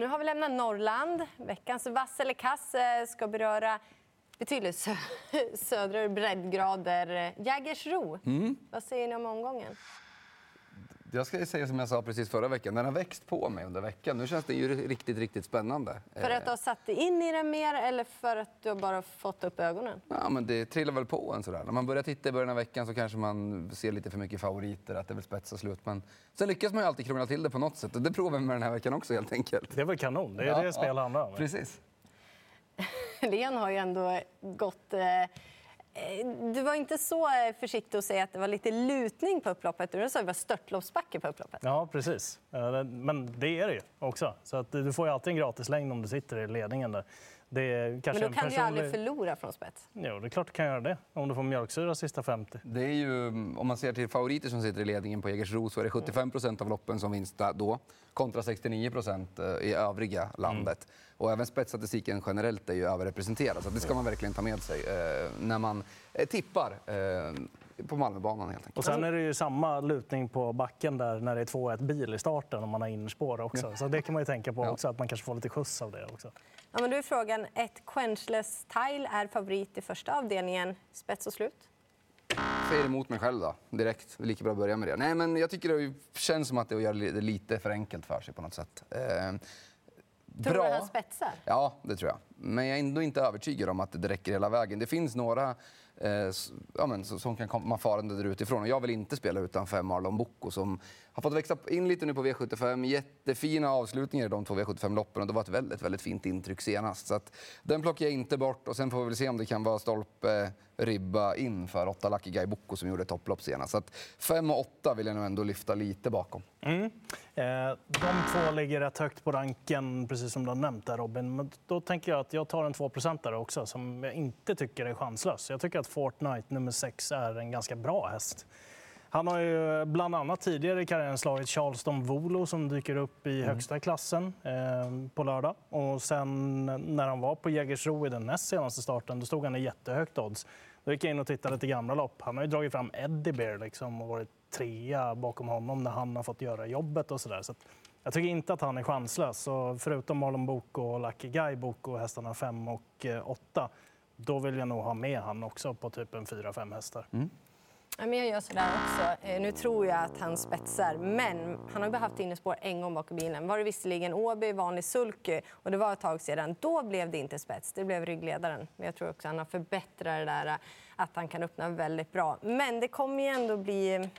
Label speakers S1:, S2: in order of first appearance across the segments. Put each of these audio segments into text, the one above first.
S1: Nu har vi lämnat Norrland. Veckans vass eller kass eh, ska beröra betydligt sö södra breddgrader. Jägersro. Mm. Vad säger ni om omgången?
S2: Jag ska säga som jag sa precis förra veckan, den har växt på mig under veckan. Nu känns det ju riktigt, riktigt spännande.
S1: För att du har satt dig in i den mer eller för att du har bara fått upp ögonen?
S2: Ja, men det trillar väl på en sådär. När man börjar titta i början av veckan så kanske man ser lite för mycket favoriter, att det vill spetsa slut. Men sen lyckas man ju alltid krångla till det på något sätt och det provar vi med den här veckan också helt enkelt.
S3: Det är väl kanon, det är ja, det spel handlar om.
S2: Precis.
S1: Len har ju ändå gått eh Eh, Eh, du var inte så eh, försiktig att säga att det var lite lutning på upploppet. Du sa att det var störtloppsbacke på upploppet.
S3: Ja, precis. Eh, men det är det ju också. Så att du får ju alltid en gratislängd om du sitter i ledningen. Där.
S1: Det är kanske Men då kan personlig... du ju aldrig förlora från spets.
S3: Jo, det är klart du kan göra det. Om du får mjölksyra sista 50.
S2: Det är ju, om man ser till favoriter som sitter i ledningen på Jägersro så är det 75 procent av loppen som vinst då kontra 69 procent eh, i övriga landet. Mm. Och även spetsstatistiken generellt är ju överrepresenterad. Så det ska man verkligen ta med sig eh, när man eh, tippar eh, på Malmöbanan. Helt enkelt.
S3: Och sen är det ju samma lutning på backen där när det är 2-1 bil i starten om man har innerspår också. Så det kan man ju tänka på också, att man kanske får lite skjuts av det också.
S1: Ja, men då är frågan, ett quenchless tile är favorit i första avdelningen. Spets och slut?
S2: säger emot mig själv då, direkt. Lika bra att börja med det. Nej, men jag tycker det känns som att det göra det lite för enkelt för sig på något sätt. Eh,
S1: Tror du han spetsar?
S2: Ja, det tror jag. Men jag är ändå inte övertygad om att det räcker hela vägen. Det finns några eh, ja, men, som kan komma farande där utifrån. Och jag vill inte spela utan fem Marlon Bocco som har fått växa in lite nu på V75. Jättefina avslutningar i de två V75-loppen och det var ett väldigt, väldigt fint intryck senast. Så att, den plockar jag inte bort och sen får vi väl se om det kan vara stolpe, ribba in för åtta Lucky Guy Bocco som gjorde topplopp senast. Så att fem och åtta vill jag nog ändå lyfta lite bakom. Mm.
S3: Eh, de två ligger rätt högt på ranken, precis som du har nämnt där Robin. Men då tänker jag att jag tar en 2 där också som jag inte tycker är chanslös. Jag tycker att Fortnite nummer 6 är en ganska bra häst. Han har ju bland annat tidigare i karriären slagit Charleston Volo som dyker upp i mm. högsta klassen eh, på lördag. Och sen när han var på Jägersro i den näst senaste starten, då stod han i jättehögt odds. Då gick jag in och tittade lite gamla lopp. Han har ju dragit fram Eddie Bear liksom och varit trea bakom honom när han har fått göra jobbet och sådär. Så jag tycker inte att han är chanslös. Så förutom Marlon Boko och Lucky Guy Boko, hästarna 5 och 8, eh, då vill jag nog ha med han också på typ en 4-5 hästar. Mm.
S1: jag gör sådär också. Eh, nu tror jag att han spetsar, men han har bara haft innerspår en gång bakom bilen. Var det visserligen Åby, vanlig sulky, och det var ett tag sedan. Då blev det inte spets, det blev ryggledaren. Men jag tror också att han har förbättrat det där, att han kan öppna väldigt bra. Men det kommer ju ändå bli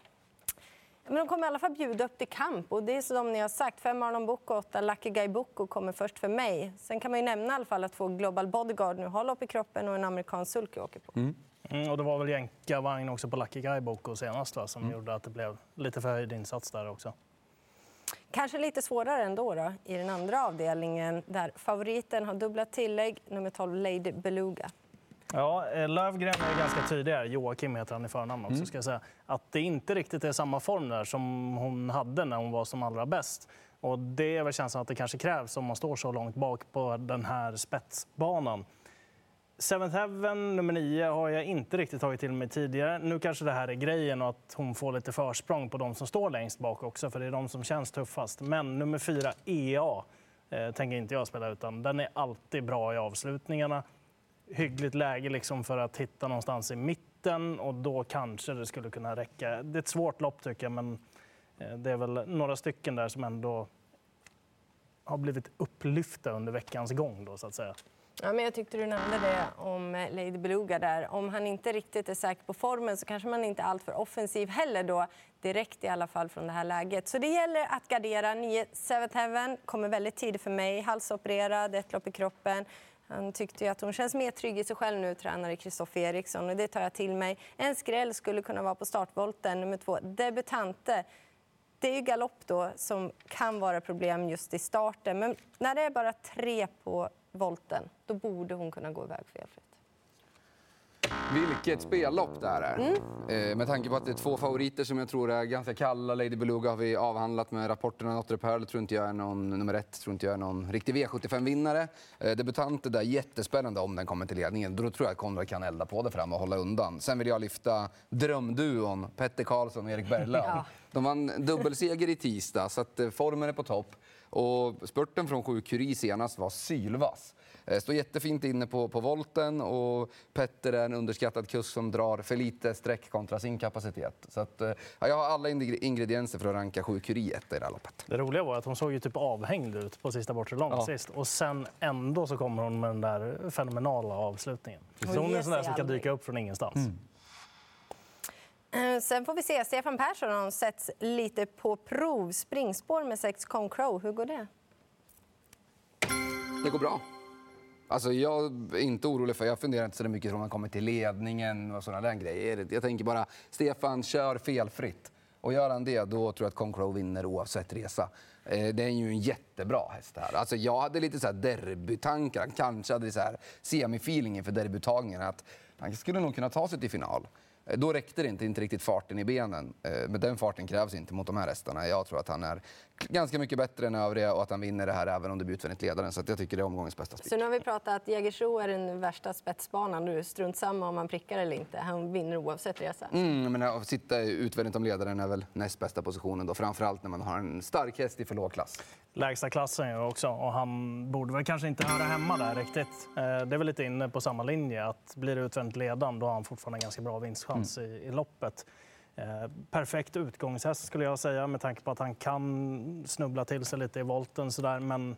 S1: men de kommer i alla fall bjuda upp till kamp. Och det är som ni har sagt, fem Arnon Boko och åtta Lucky Guy Boko kommer först för mig. Sen kan man ju nämna i alla fall att två Global Bodyguard nu har lopp i kroppen och en amerikansk sulky åker på. Mm.
S3: Mm, och det var väl jänkarvagn också på Lucky Guy Boko senast va, som mm. gjorde att det blev lite förhöjd insats där också.
S1: Kanske lite svårare ändå då, i den andra avdelningen där favoriten har dubbla tillägg, nummer 12 Lady Beluga.
S3: Ja, eh, Lövgren är ganska tydlig här. Joakim heter han i förnamn också. Mm. Ska jag säga. Att det inte riktigt är samma form där som hon hade när hon var som allra bäst. Och det är väl känslan att det kanske krävs om man står så långt bak på den här spetsbanan. Seventh Heaven, nummer nio, har jag inte riktigt tagit till mig tidigare. Nu kanske det här är grejen och att hon får lite försprång på de som står längst bak också, för det är de som känns tuffast. Men nummer fyra, EA, eh, tänker inte jag spela utan den är alltid bra i avslutningarna hyggligt läge liksom för att hitta någonstans i mitten och då kanske det skulle kunna räcka. Det är ett svårt lopp tycker jag, men eh, det är väl några stycken där som ändå har blivit upplyfta under veckans gång då så att säga.
S1: Ja, men jag tyckte du nämnde det om eh, Lady Beluga där. Om han inte riktigt är säker på formen så kanske man inte är alltför offensiv heller då direkt i alla fall från det här läget. Så det gäller att gardera. 9 Seventh Heaven kommer väldigt tidigt för mig. Halsopererad, ett lopp i kroppen. Han tyckte att hon känns mer trygg i sig själv nu, tränare Kristoffer Eriksson. Och det tar jag till mig. En skräll skulle kunna vara på startvolten. Nummer två, debutante. Det är ju galopp då som kan vara problem just i starten. Men när det är bara tre på volten, då borde hon kunna gå iväg felfritt.
S2: Vilket spellopp det här är. Mm. Eh, med tanke på att det är två favoriter som jag tror är ganska kalla. Lady Beluga har vi avhandlat med rapporterna. Notre Pearl tror inte jag är någon nummer ett, tror inte jag är någon riktig V75-vinnare. Eh, debutanter där, jättespännande om den kommer till ledningen. Då tror jag att Konrad kan elda på det fram och hålla undan. Sen vill jag lyfta drömduon Petter Karlsson och Erik Berglöf. ja. De vann dubbelseger i tisdag, så att eh, formen är på topp. Och spurten från 7 Curie senast var sylvass. Eh, står jättefint inne på, på volten och Petter är en underskattad kusk som drar för lite streck kontra sin kapacitet. Så att, eh, ja, jag har alla ingredienser för att ranka 7 Curie i det här loppet.
S3: Det roliga var att hon såg ju typ avhängd ut på sista bortre långt ja. sist och sen ändå så kommer hon med den där fenomenala avslutningen. Så hon är en sån där som kan dyka upp från ingenstans. Mm.
S1: Eh, sen får vi se. Stefan Persson sätts lite på prov. Springspår med 6 Concrow. Hur går det?
S2: Det går bra. Alltså jag är inte orolig för, jag funderar inte så mycket på om han kommer till ledningen och sådana där grejer. Jag tänker bara, Stefan, kör felfritt. Och gör han det, då tror jag att Concrow vinner oavsett resa. Eh, det är ju en jättebra häst här. Alltså jag hade lite så här derbytankar, kanske hade så här semifeeling inför derbytagningen. Att han skulle nog kunna ta sig till final. Eh, då räckte det inte, inte riktigt farten i benen. Eh, men den farten krävs inte mot de här hästarna. Jag tror att han är ganska mycket bättre än övriga och att han vinner det här även om det blir utvändigt ledaren. Så jag tycker det är omgångens bästa spik.
S1: Så nu har vi pratat att Jägersro är den värsta spetsbanan nu. Strunt samma om man prickar eller inte. Han vinner oavsett resa.
S2: Mm, men att sitta utvändigt om ledaren är väl näst bästa positionen då. Framförallt när man har en stark häst i för låg klass.
S3: Lägsta klassen också och han borde väl kanske inte höra hemma där riktigt. Eh, det är väl lite inne på samma linje att blir det utvändigt ledan då har han fortfarande en ganska bra vinstchans mm. i, i loppet. Eh, perfekt utgångshäst skulle jag säga med tanke på att han kan snubbla till sig lite i volten sådär. Men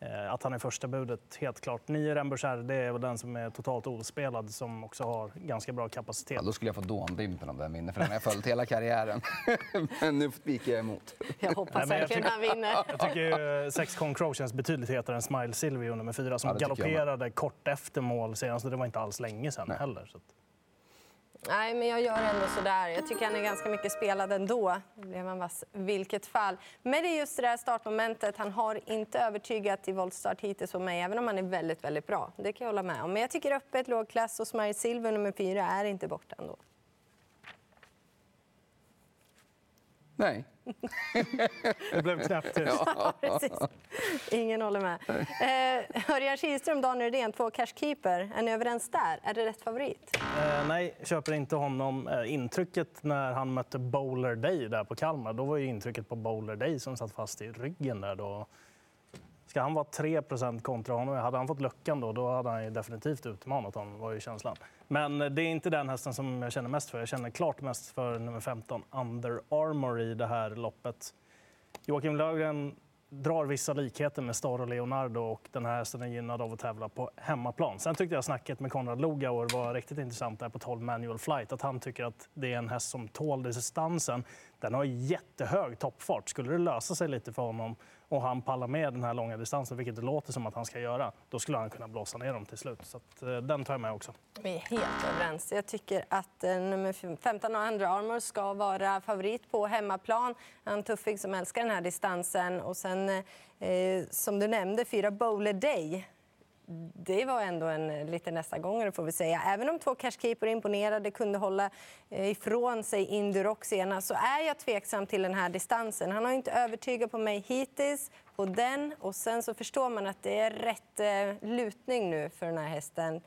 S3: eh, att han är första budet, helt klart. Nio Rembursär, det är väl den som är totalt ospelad som också har ganska bra kapacitet.
S2: Ja, då skulle jag få dåndimpen om den vinner, för den har jag följt hela karriären. men nu spikar jag emot.
S1: Jag hoppas verkligen han vinner.
S3: Jag tycker sex Con Crow känns betydligt hetare än Smile Silvio nummer fyra som ja, galopperade kort efter mål senast. Det var inte alls länge sedan Nej. heller. Så.
S1: Nej, men jag gör ändå sådär. Jag tycker han är ganska mycket spelad ändå. Det blev han vass vilket fall. Men det är just det där startmomentet. Han har inte övertygat i voltstart hittills på mig, även om han är väldigt, väldigt bra. Det kan jag hålla med om. Men jag tycker öppet, lågklass och Smile Silver nummer fyra är inte borta ändå.
S2: Nej.
S3: det blev knäppt ja,
S1: Ingen håller med. Eh, Örjan Kihlström, Daniel Redén, två cashkeeper. Är ni överens där? Är det rätt favorit?
S3: Eh, nej, köper inte honom. Eh, intrycket när han mötte Bowler Day där på Kalmar, då var ju intrycket på Bowler Day som satt fast i ryggen där. Då Ska han vara 3% kontra honom, hade han fått luckan då, då hade han definitivt utmanat honom, var ju känslan. Men det är inte den hästen som jag känner mest för. Jag känner klart mest för nummer 15, Under Armour i det här loppet. Joakim Löfgren drar vissa likheter med Star och Leonardo och den här hästen är gynnad av att tävla på hemmaplan. Sen tyckte jag snacket med Konrad Logauer var riktigt intressant där på 12 manual flight. Att han tycker att det är en häst som tål distansen. Den har jättehög toppfart. Skulle det lösa sig lite för honom och han pallar med den här långa distansen, vilket det låter som att han ska göra, då skulle han kunna blåsa ner dem till slut. Så att, eh, den tar jag med också.
S1: Vi är helt överens. Jag tycker att eh, nummer 15 Andra Armour ska vara favorit på hemmaplan. En tuffing som älskar den här distansen. Och sen, eh, eh som du nämnde, fyra Bowler Day det var ändå en eh, lite nästa gångare får vi säga. Även om två cashkeeper imponerade, kunde hålla eh, ifrån sig Indurock senast så är jag tveksam till den här distansen. Han har inte övertygat på mig hittills på den och sen så förstår man att det är rätt eh, lutning nu för den här hästen.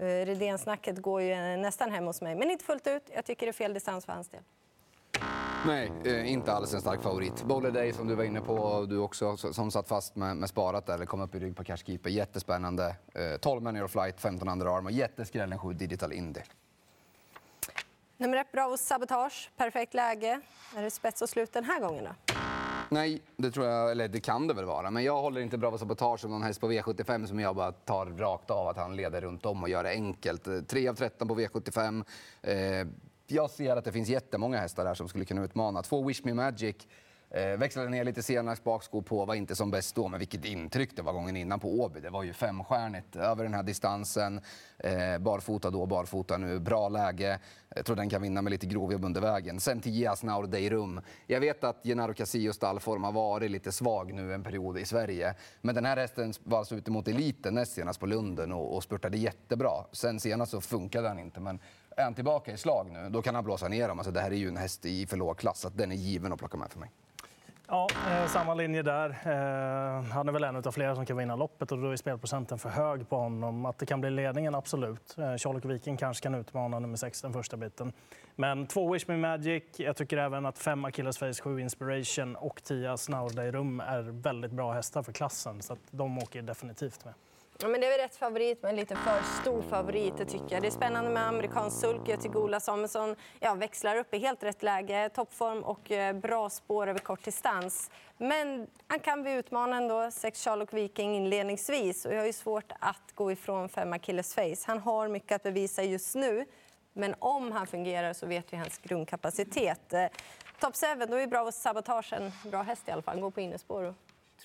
S1: Redén-snacket går ju nästan hem hos mig, men inte fullt ut. Jag tycker det är fel distans för hans del.
S2: Nej, eh, inte alls en stark favorit. Bowler Day som du var inne på, du också, som satt fast med, med sparat där, eller kom upp i rygg på Cashkeeper. Jättespännande. Eh, 12 man flight, 15 andra arm och jätteskrällen 7 Digital Indy.
S1: Nummer ett, Bravo Sabotage. Perfekt läge. Är det spets och slut den här gången då?
S2: Nej, det tror jag, eller det kan det väl vara. Men jag håller inte Bravo Sabotage som någon häst på V75 som jag bara tar rakt av att han leder runt om och gör det enkelt. 3 av 13 på V75. Eh, jag ser att det finns jättemånga hästar där som skulle kunna utmana. Två Wish Me Magic eh, växlade ner lite senare, bakskor på, var inte som bäst då, men vilket intryck det var gången innan på Åby. Det var ju femstjärnigt över den här distansen. Eh, barfota då, barfota nu. Bra läge. Jag tror den kan vinna med lite grovjobb under vägen. Sen till Gias Deirum. Jag vet att Genaro Casillos stallform har varit lite svag nu en period i Sverige. Men den här hästen var alltså ute mot eliten näst senast på Lunden och, och spurtade jättebra. Sen senast så funkade han inte, men är han tillbaka i slag nu, då kan han blåsa ner dem. Alltså, det här är ju en häst i för låg klass, så den är given att plocka med för mig.
S3: Ja, eh, samma linje där. Eh, han är väl en av flera som kan vinna loppet och då är spelprocenten för hög på honom. Att det kan bli ledningen, absolut. Eh, Charlotte Viking kanske kan utmana nummer sex den första biten. Men två Wish Me Magic. Jag tycker även att fem Achilles Face, sju Inspiration och tio Snaurday Rum är väldigt bra hästar för klassen. Så att de åker definitivt med.
S1: Ja, men det är väl rätt favorit, men lite för stor favorit. Det tycker jag. Det är spännande med amerikansk sulk. Jag tycker Ola Samuelsson ja, växlar upp i helt rätt läge. Toppform och eh, bra spår över kort distans. Men han kan bli utmanad ändå. Sex Charlotte Viking inledningsvis. Och jag har ju svårt att gå ifrån fem Achilles Face. Han har mycket att bevisa just nu. Men om han fungerar så vet vi hans grundkapacitet. Eh, Top 7, då är bra sabotage en bra häst i alla fall. Gå på innerspår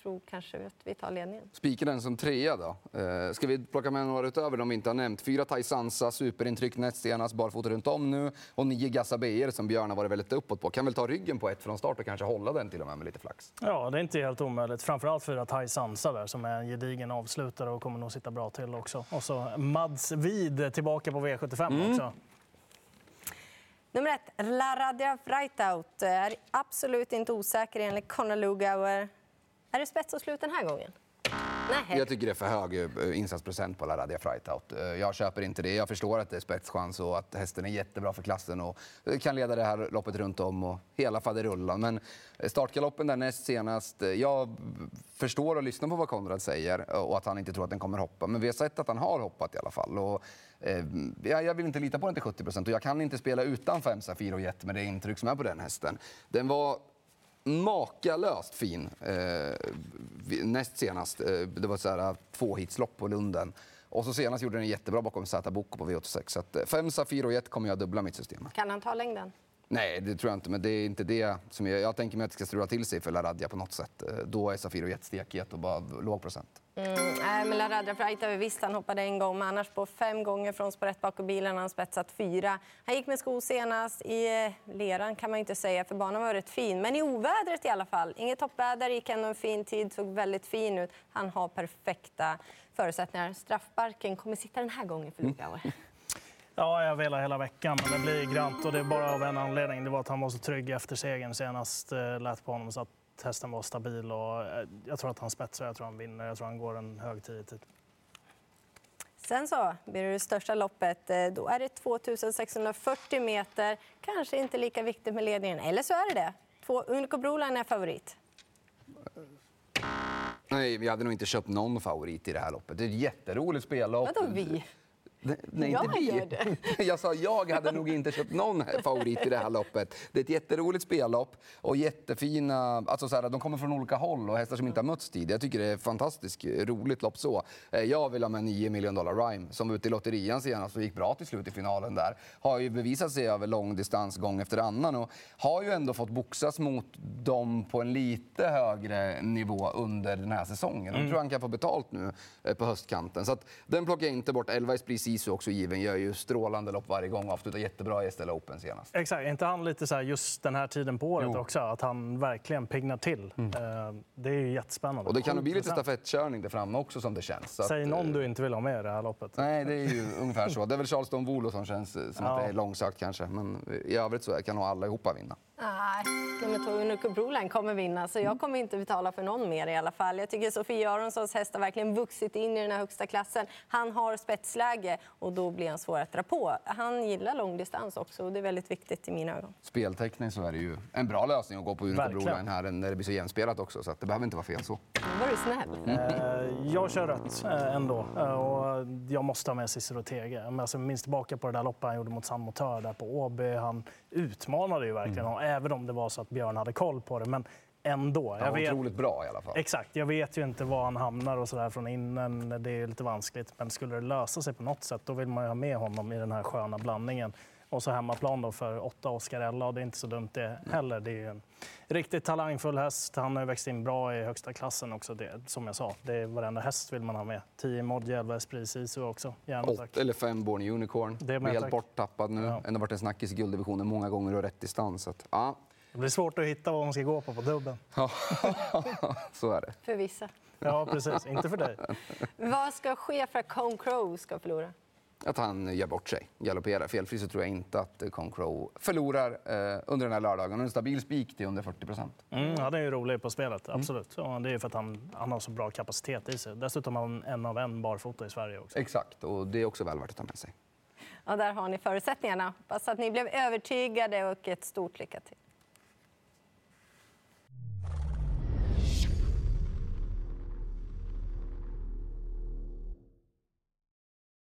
S1: tror kanske att vi tar ledningen.
S2: Spikar den som trea då. Eh, ska vi plocka med några utöver de vi inte har nämnt? Fyra Taisansa, superintryck näst senast, barfota runt om nu. Och nio Gassabeer som Björn har varit väldigt uppåt på. Kan väl ta ryggen på ett från start och kanske hålla den till och med med lite flax.
S3: Ja, det är inte helt omöjligt. Framförallt fyra Taisansa där som är en gedigen avslutare och kommer nog sitta bra till också. Och så Mads Vid tillbaka på V75 mm. också.
S1: Nummer ett, La Radia Freitaut, är absolut inte osäker enligt Conor Lugauer. Är det spets och slut den här gången?
S2: Nej. Jag tycker det är för hög eh, insatsprocent på La Radia Frightout. Eh, jag köper inte det. Jag förstår att det är spetschans och att hästen är jättebra för klassen och eh, kan leda det här loppet runt om och hela faderullan. Men startgaloppen där näst senast, jag förstår och lyssnar på vad Konrad säger och att han inte tror att den kommer hoppa. Men vi har sett att han har hoppat i alla fall. Och, jag vill inte lita på den till 70 procent och jag kan inte spela utan 5 Safir och Jet med det intryck som är på den hästen. Den var makalöst fin eh, näst senast. Eh, det var så här, eh, två hitslopp på Lunden. Och så senast gjorde den jättebra bakom Zäta Boko på V86. Så att, eh, fem Safir och ett kommer jag dubbla mitt system
S1: Kan han ta längden?
S2: Nej, det tror jag inte. Men det är inte det som jag, jag tänker mig att det ska strula till sig för LaRadja på något sätt. Eh, då är Safir och Jet stekhet och bara låg procent.
S1: Mm, nej, men LaRadja Freita, visst han hoppade en gång, men annars på fem gånger från spår ett bakom bilen han spetsat fyra. Han gick med sko senast. I eh, leran kan man inte säga, för banan var rätt fin. Men i ovädret i alla fall. Inget toppväder, gick ändå en fin tid, såg väldigt fin ut. Han har perfekta förutsättningar. Straffbarken kommer sitta den här gången för Lugauer. Mm.
S3: Ja, jag velar hela veckan, men det blir grant och det är bara av en anledning. Det var att han var så trygg efter segern senast. Eh, lät på honom så att hästen var stabil och eh, jag tror att han spetsar, jag tror han vinner, jag tror han går en hög tid.
S1: Sen så blir det det största loppet. Eh, då är det 2640 meter. Kanske inte lika viktigt med ledningen, eller så är det det. Två Unico Broline är favorit.
S2: Nej, vi hade nog inte köpt någon favorit i det här loppet. Det är ett jätteroligt spellopp.
S1: Vadå vi?
S2: Nej, inte jag vi. Gör det. Jag sa jag hade nog inte köpt någon favorit i det här loppet. Det är ett jätteroligt spellopp och jättefina... Alltså så här, de kommer från olika håll och hästar som inte har mötts tidigare. Jag tycker det är ett fantastiskt roligt lopp så. Eh, jag vill ha med 9 miljoner dollar Rhyme som ute i lotterian senast och gick bra till slut i finalen där. Har ju bevisat sig över lång distans gång efter annan och har ju ändå fått boxas mot dem på en lite högre nivå under den här säsongen. Mm. Jag tror han kan få betalt nu eh, på höstkanten. Så att, den plockar jag inte bort. 11 Esprit Sisu också given, gör ju strålande lopp varje gång och avslutar jättebra i Estella Open senast.
S3: Exakt, är inte han lite så här just den här tiden på året jo. också? Att han verkligen piggnar till. Mm. Eh, det är ju jättespännande.
S2: Och det kan nog bli lite stafettkörning där framme också som det känns.
S3: Säg att, någon du inte vill ha med i det här loppet.
S2: Nej, det är ju ungefär så. Det är väl Charleston Volo som känns som ja. att det är långsökt kanske. Men i övrigt så kan nog allihopa vinna.
S1: Nej, nummer två Unico Broline kommer vinna, så jag kommer inte betala för någon mer i alla fall. Jag tycker Sofie Aronsons häst har verkligen vuxit in i den här högsta klassen. Han har spetsläge och då blir han svår att dra på. Han gillar långdistans också och det är väldigt viktigt i mina ögon.
S2: Speltekniskt så är det ju en bra lösning att gå på Unico Broline här när det blir så jämspelat också, så det behöver inte vara fel så.
S1: Var du snäll.
S3: Eh, jag kör rött eh, ändå eh, och jag måste ha med Cicero Tege. Alltså, minns tillbaka på det där loppet han gjorde mot San Motör där på Åby. Han utmanade ju verkligen. Mm även om det var så att Björn hade koll på det. Men ändå.
S2: Jag vet, otroligt bra i alla fall.
S3: Exakt. Jag vet ju inte var han hamnar och så där från innan. Det är lite vanskligt. Men skulle det lösa sig på något sätt, då vill man ju ha med honom i den här sköna blandningen. Och så hemmaplan då för åtta Oscarella och det är inte så dumt det heller. Det är en riktigt talangfull häst. Han har växt in bra i högsta klassen också. Det, som jag sa, det är varenda häst vill man ha med. 10 Modji, 11 Esprit Sisu också.
S2: Gärna, tack. eller 5 Born Unicorn. Det är helt tack. borttappad nu. Ja. Ändå varit en snackis i gulddivisionen många gånger och rätt distans. Att, ja.
S3: Det blir svårt att hitta vad man ska gå på på dubben. Ja,
S2: så är det.
S1: För vissa.
S3: Ja, precis. Inte för dig.
S1: vad ska ske för att Cone Crow ska förlora?
S2: Att han gör bort sig, galopperar felfri, så tror jag inte att Concrow förlorar eh, under den här lördagen. En stabil spik till under 40 procent.
S3: Mm, han är ju rolig på spelet, absolut. Ja, det är för att han, han har så bra kapacitet i sig. Dessutom har han en av en barfota i Sverige också.
S2: Exakt, och det är också väl värt att ta med sig.
S1: Ja, där har ni förutsättningarna. Hoppas att ni blev övertygade och ett stort lycka till.